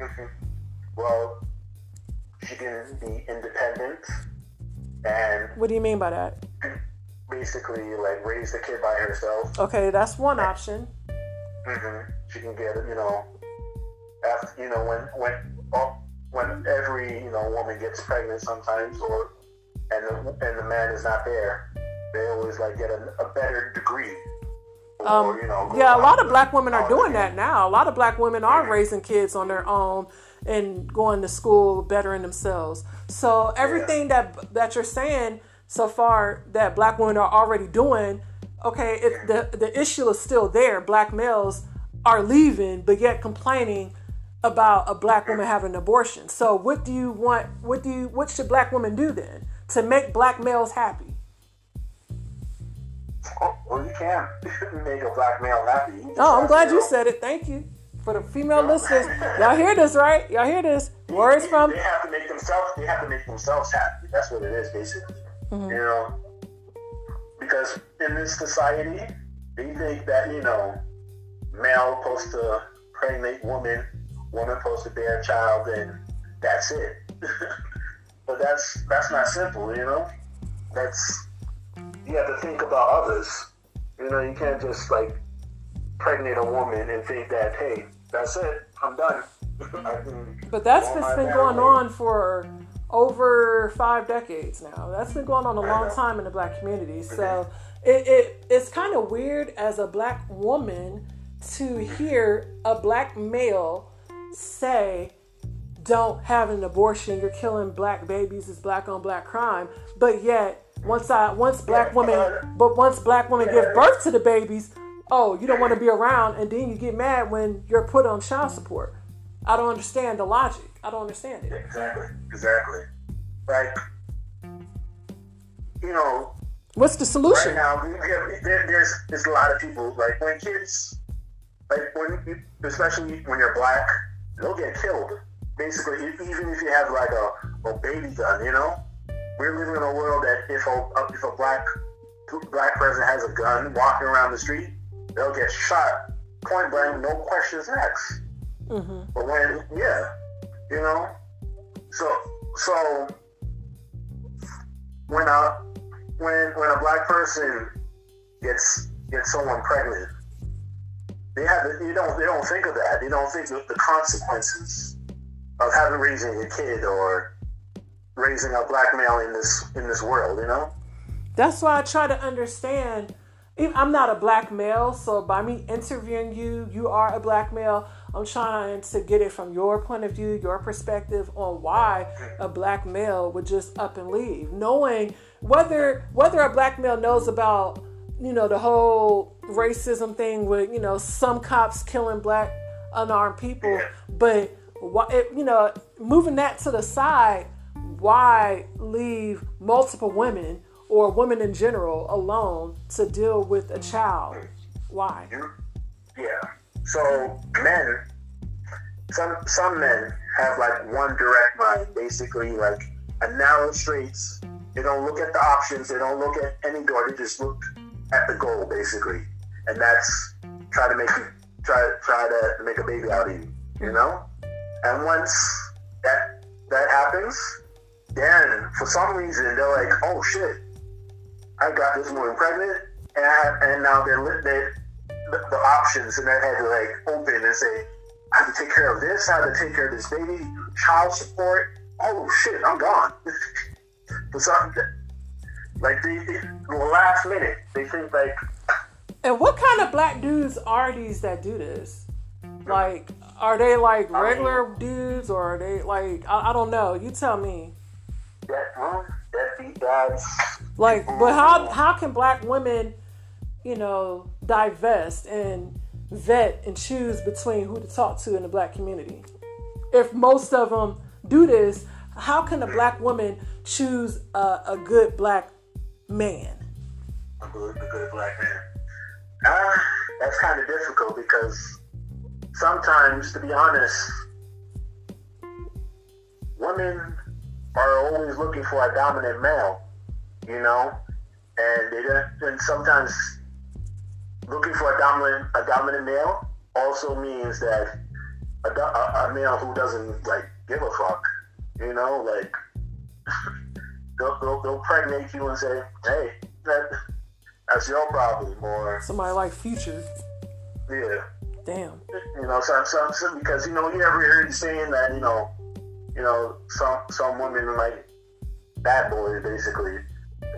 mm-hmm. Well, she can be independent, and what do you mean by that? basically like raise the kid by herself. Okay, that's one option. Mm-hmm. She can get it, you know, after you know when when oh, when every you know woman gets pregnant sometimes, or and the and the man is not there, they always like get a, a better degree. Um, you know, yeah, a lot of black women are doing that now. A lot of black women are raising kids on their own and going to school, bettering themselves. So everything yeah. that that you're saying so far that black women are already doing, okay, if the, the issue is still there, black males are leaving, but yet complaining about a black woman having an abortion. So what do you want what do you what should black women do then to make black males happy? Oh, well, you can [LAUGHS] make a black male happy. Oh, I'm glad you said it. Thank you. For the female listeners, y'all hear this, right? Y'all hear this? Words from they have to make themselves they have to make themselves happy. That's what it is basically. Mm-hmm. You know, because in this society, they think that you know, male supposed to pregnant woman, woman supposed to bear a child, and that's it. [LAUGHS] but that's that's not simple. You know, that's you have to think about others. You know, you can't just like pregnant a woman and think that hey, that's it, I'm done. [LAUGHS] but that's what's been going on for over five decades now. That's been going on a long time in the black community. So it, it it's kind of weird as a black woman to hear a black male say, "Don't have an abortion. You're killing black babies. It's black on black crime." But yet, once I once black women, but once black women give birth to the babies, oh, you don't want to be around, and then you get mad when you're put on child support. I don't understand the logic. I don't understand it. Exactly. Exactly. Like, you know. What's the solution? Right now, there, there's there's a lot of people like when kids, like when especially when you're black, they'll get killed. Basically, even if you have like a, a baby gun, you know, we're living in a world that if a if a black black person has a gun walking around the street, they'll get shot point blank, no questions asked. Mm-hmm. But when, yeah, you know, so so when a when when a black person gets gets someone pregnant, they have you don't they don't think of that. They don't think of the consequences of having raising a kid or raising a black male in this in this world. You know. That's why I try to understand I'm not a black male, so by me interviewing you, you are a black male. I'm trying to get it from your point of view, your perspective on why a black male would just up and leave, knowing whether whether a black male knows about you know the whole racism thing with you know some cops killing black unarmed people, but what you know moving that to the side, why leave multiple women or women in general alone to deal with a child? Why? Yeah. So men, some some men have like one direct mind, basically like a narrow straits. They don't look at the options. They don't look at any door. They just look at the goal, basically, and that's try to make you try try to make a baby out of you. You know, and once that that happens, then for some reason they're like, oh shit, I got this woman pregnant, and I, and now they're they, the, the options and I had to like open and say, I have to take care of this, I have to take care of this baby, child support. Oh shit, I'm gone. [LAUGHS] For some, like they, they, the last minute, they think like. And what kind of black dudes are these that do this? Like, are they like regular I mean, dudes, or are they like I, I don't know? You tell me. That, dads. Like, but how how can black women, you know, divest and vet and choose between who to talk to in the black community? If most of them do this, how can a black woman choose a, a good black man? A good, a good black man. Uh, that's kind of difficult because sometimes, to be honest, women are always looking for a dominant male, you know, and they don't, and sometimes looking for a dominant a dominant male also means that a, a, a male who doesn't like give a fuck, you know, like [LAUGHS] they'll, they'll, they'll pregnate you and say, hey, that, that's your problem, or somebody like Future. Yeah. Damn. You know, some, some, some because you know you ever heard you saying that you know you know, some some women like bad boys basically.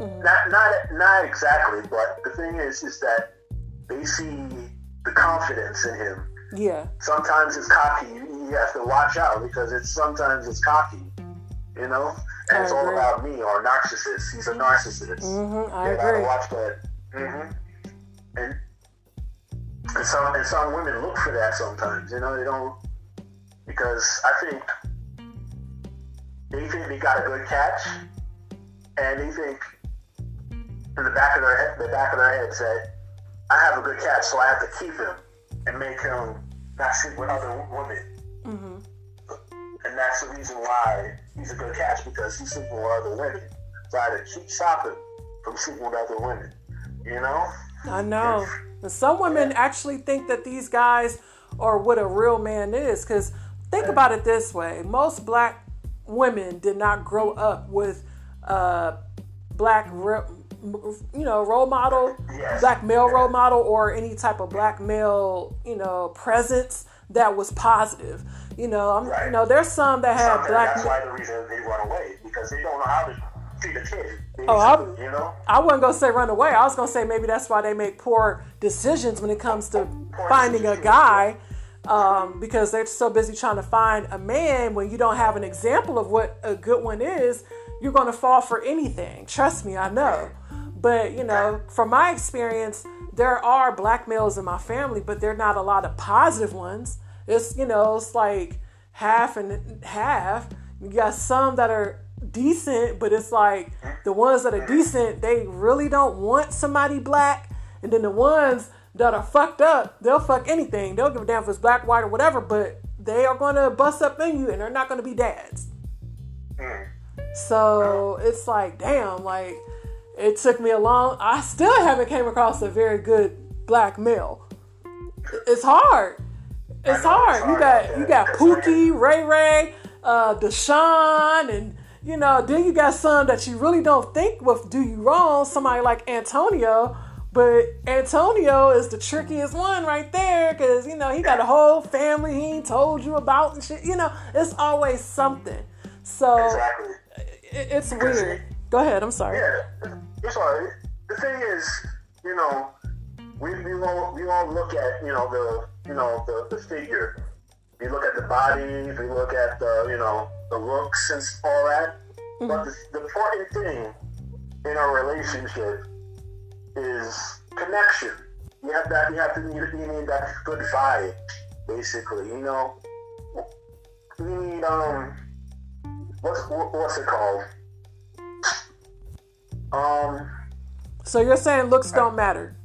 Mm-hmm. Not not not exactly, but the thing is is that they see the confidence in him. Yeah. Sometimes it's cocky. You have to watch out because it's sometimes it's cocky. You know, and I it's agree. all about me or narcissist. He's a narcissist. Mm-hmm, I you agree. gotta watch that. Mm-hmm. And and some and some women look for that sometimes. You know, they don't because I think they think they got a good catch, and they think in the back of their head, the back of their head said, "I have a good catch, so I have to keep him and make him not sleep with other women." Mm-hmm. And that's the reason why he's a good catch because he's sleeping with other women. So I had to keep stopping from sleeping with other women. You know? I know. And some women yeah. actually think that these guys are what a real man is. Because think about it this way: most black women did not grow up with a black, you know, role model, yes. black male role model, or any type of black male, you know, presence that was positive. You know, I'm, right. you know, there's some that have some, black. That's why the reason they run away because they don't know how to feed a kid. Oh, I, you know? I wasn't gonna say run away. I was gonna say maybe that's why they make poor decisions when it comes to poor finding a guy um, because they're so busy trying to find a man when you don't have an example of what a good one is you're going to fall for anything. Trust me i know. But you know from my experience there are black males in my family but they're not a lot of positive ones. It's you know it's like half and half. You got some that are decent but it's like the ones that are decent they really don't want somebody black. And then the ones that are fucked up, they'll fuck anything. They'll give a damn if it's black, white, or whatever, but they are going to bust up in you and they're not going to be dads. Mm. So it's like, damn, like it took me a long, I still haven't came across a very good black male. It's hard. It's hard. You got you got Pookie, Ray Ray, uh, Deshaun, and you know, then you got some that you really don't think will do you wrong. Somebody like Antonio, but Antonio is the trickiest one right there because, you know, he got a whole family he ain't told you about and shit. You know, it's always something. So exactly. it's weird. Go ahead. I'm sorry. Yeah, it's all right. The thing is, you know, we we won't we won't look at you know the you know the, the figure. We look at the body. We look at the you know the looks and all that. Mm-hmm. But the, the important thing in our relationship is connection. You have that. You have to need, you need that good vibe, basically. You know, we need um, what's what's it called? Um. So you're saying looks don't matter?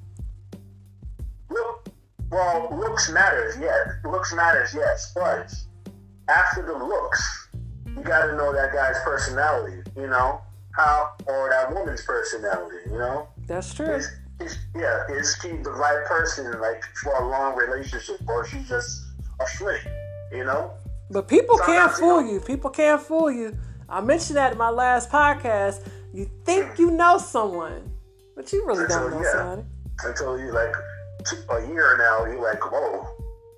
Look, well, looks matters, yes. Looks matters, yes. But after the looks, you got to know that guy's personality. You know how, or that woman's personality. You know. That's true. Is, is, yeah, is she the right person, like for a long relationship, or she just a flick? You know. But people Sometimes, can't fool you, know, you. People can't fool you. I mentioned that in my last podcast. You think you know someone, but you really until, don't know yeah, somebody. Until you like a year now, you're like, whoa,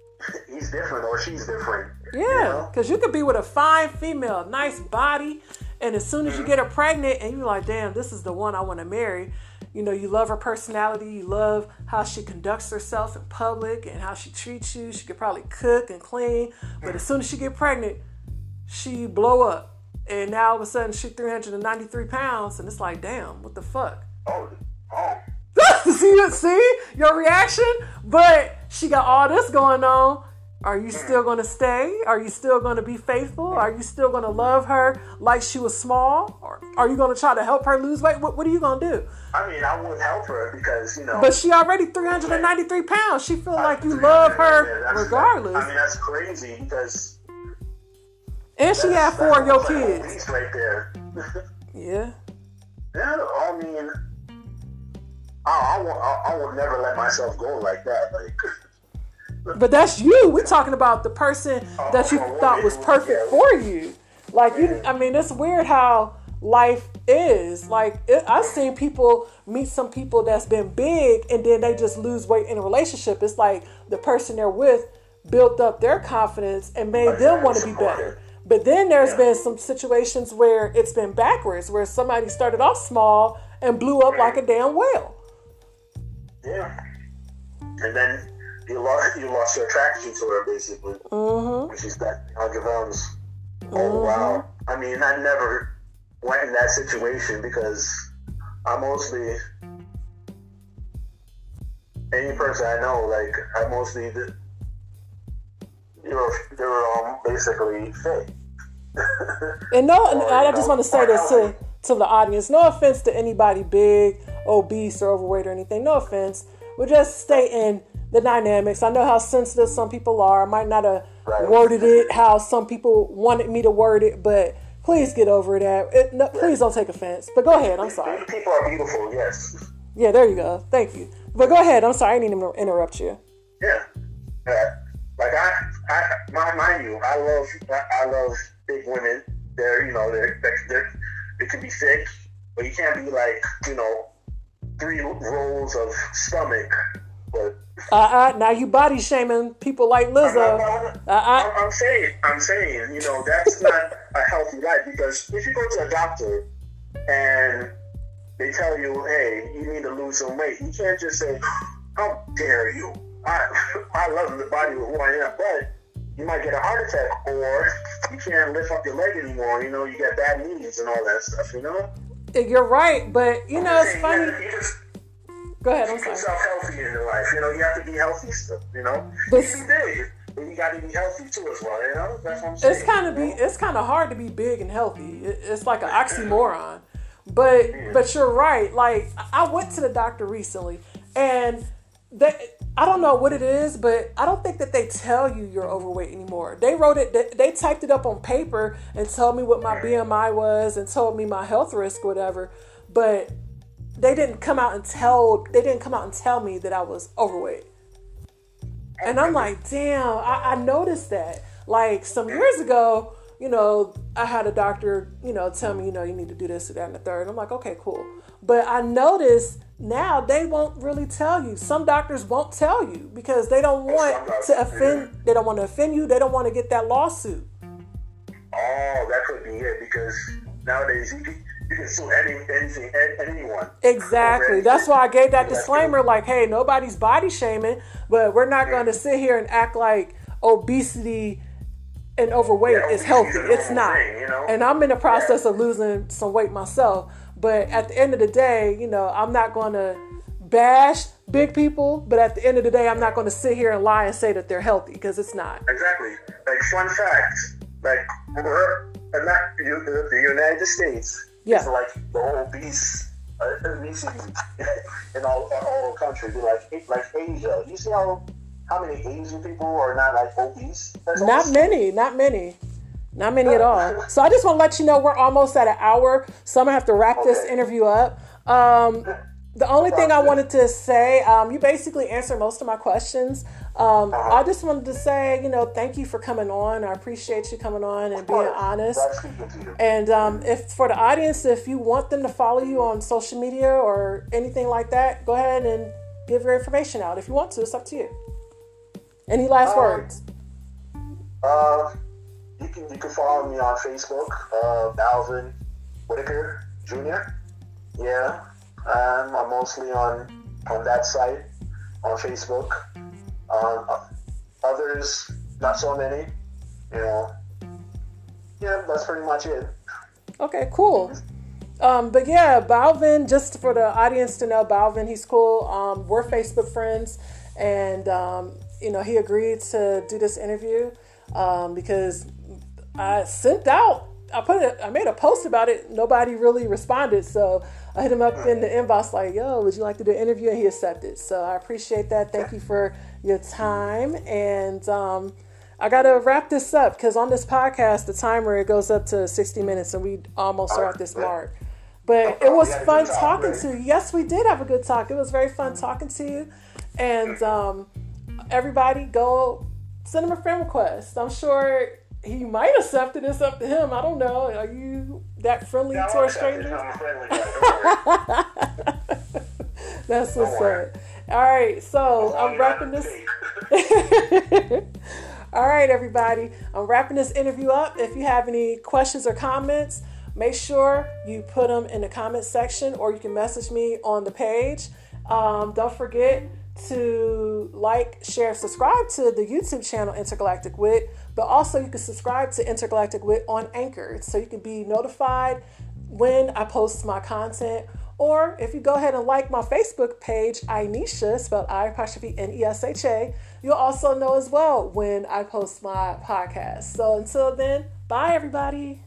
[LAUGHS] he's different or she's different. Yeah, because you, know? you, could be with a fine female, nice body, and as soon as mm-hmm. you get her pregnant, and you're like, damn, this is the one I want to marry. You know, you love her personality, you love how she conducts herself in public and how she treats you. She could probably cook and clean, but as soon as she get pregnant, she blow up, and now all of a sudden she's 393 pounds, and it's like, damn, what the fuck? Oh, oh. [LAUGHS] see, see your reaction? But she got all this going on. Are you still going to stay? Are you still going to be faithful? Are you still going to love her like she was small? Or are you going to try to help her lose weight? What, what are you going to do? I mean, I would help her because, you know. But she already 393 pounds. She feel like you love her yeah, regardless. I mean, that's crazy because. And she had four of your kids. right there. yeah. [LAUGHS] Yeah, I mean, I, I, I, I would never let myself go like that. Like, [LAUGHS] but that's you. We're talking about the person that you thought was perfect for you. Like you, I mean, it's weird how life is. Like it, I've seen people meet some people that's been big, and then they just lose weight in a relationship. It's like the person they're with built up their confidence and made them want to be better. But then there's been some situations where it's been backwards, where somebody started off small and blew up like a damn whale. Yeah. And then you lost you lost your attraction to her basically. Mm-hmm. She's got hundred pounds. Oh mm-hmm. wow. I mean I never went in that situation because I mostly any person I know, like I mostly did, you know, they were um, basically fit. [LAUGHS] and no, or, I just know, want to say this to to the audience. No offense to anybody big, obese, or overweight or anything. No offense. We're just stating the dynamics. I know how sensitive some people are. I might not have right. worded it how some people wanted me to word it, but please get over that. It, no, please don't take offense. But go ahead. I'm sorry. These People are beautiful. Yes. Yeah, there you go. Thank you. But go ahead. I'm sorry. I didn't even interrupt you. Yeah. Uh, like I, I, mind you, I love, I love big women. They're, you know, they're, they're it can be thick, but you can't be like, you know, three rolls of stomach. But uh, uh now you body shaming people like Lizzo. I'm, I'm, uh, I'm saying, I'm saying, you know, that's not a healthy life because if you go to a doctor and they tell you, hey, you need to lose some weight, you can't just say, how dare you? I, [LAUGHS] I love the body of who I am, but you might get a heart attack or you can't lift up your leg anymore. You know, you get bad knees and all that stuff, you know? You're right, but you know, it's funny. Go ahead, I'm keep yourself healthy in your life. You know, you have to be healthy still, you know? But, you big. But you got to be healthy too as well, you know? That's what I'm saying. It's kind of be it's kind of hard to be big and healthy. It's like an oxymoron. But yeah. but you're right. Like I went to the doctor recently and they I don't know what it is, but I don't think that they tell you you're overweight anymore. They wrote it, they typed it up on paper and told me what my BMI was and told me my health risk, whatever. But they didn't come out and tell, they didn't come out and tell me that I was overweight. And I'm like, damn, I, I noticed that. Like some years ago, you know, I had a doctor, you know, tell me, you know, you need to do this, that, and the third. I'm like, okay, cool. But I noticed now they won't really tell you. Some doctors won't tell you because they don't want to offend. They don't want to offend you. They don't want to get that lawsuit. Oh, that could be it because nowadays you can, sue any anything anyone. Exactly. That's why I gave that disclaimer. Like, hey, nobody's body shaming, but we're not going to sit here and act like obesity and overweight Yeah, is healthy. obesity is a It's not. thing, you know? And I'm in the process of losing some weight myself. But at the end of the day, you know, I'm not going to bash big people. But at the end of the day, I'm not going to sit here and lie and say that they're healthy because it's not. Exactly. Like fun facts. Like we're not you, the United States Yeah. is like the obese uh, obesity [LAUGHS] in all all countries. Like like Asia. You see how how many Asian people are not like obese? That's Not many, not many. Not many at all. [LAUGHS] So I just want to let you know we're almost at an hour, so I'm gonna have to wrap this interview up. Um, the only thing I wanted to say, um, you basically answered most of my questions. Um, Uh-huh. I just wanted to say, you know, thank you for coming on. I appreciate you coming on and being honest. Glad speaking to you. And um, if for the audience, if you want them to follow you on social media or anything like that, go ahead and give your information out. If you want to, it's up to you. Any last Um, words? Uh, you can you can follow me on Facebook, uh, Alvin Whitaker Jr. Yeah, um, I'm mostly on on that site on Facebook. Um, others, not so many. You know. Yeah, that's pretty much it. Okay, cool. Um, but yeah, Balvin, just for the audience to know, Balvin, he's cool. Um, we're Facebook friends, and um, you know he agreed to do this interview um, because I sent out. I put it. I made a post about it. Nobody really responded, so I hit him up in the inbox like, "Yo, would you like to do an interview?" And he accepted. So I appreciate that. Thank you for your time, and um, I gotta wrap this up because on this podcast, the timer it goes up to sixty minutes, and we almost are at this mark. But it was We had a fun talking to you. Yes, we did have a good talk. It was very fun talking to you, and um, everybody go send him a friend request. I'm sure he might accept it. It's up to him. I don't know. Are you that friendly Yeah, I'm to a accepted. stranger? I'm friendly guy. [LAUGHS] That's what's up. All right, so I'm wrapping this. [LAUGHS] All right, everybody. I'm wrapping this interview up. If you have any questions or comments, make sure you put them in the comment section or you can message me on the page. Um, don't forget to like, share, subscribe to the YouTube channel Intergalactic Wit, but also you can subscribe to Intergalactic Wit on Anchor so you can be notified when I post my content. Or if you go ahead and like my Facebook page, Inesha, spelled I N E S H A, you'll also know as well when I post my podcast. So until then, bye everybody.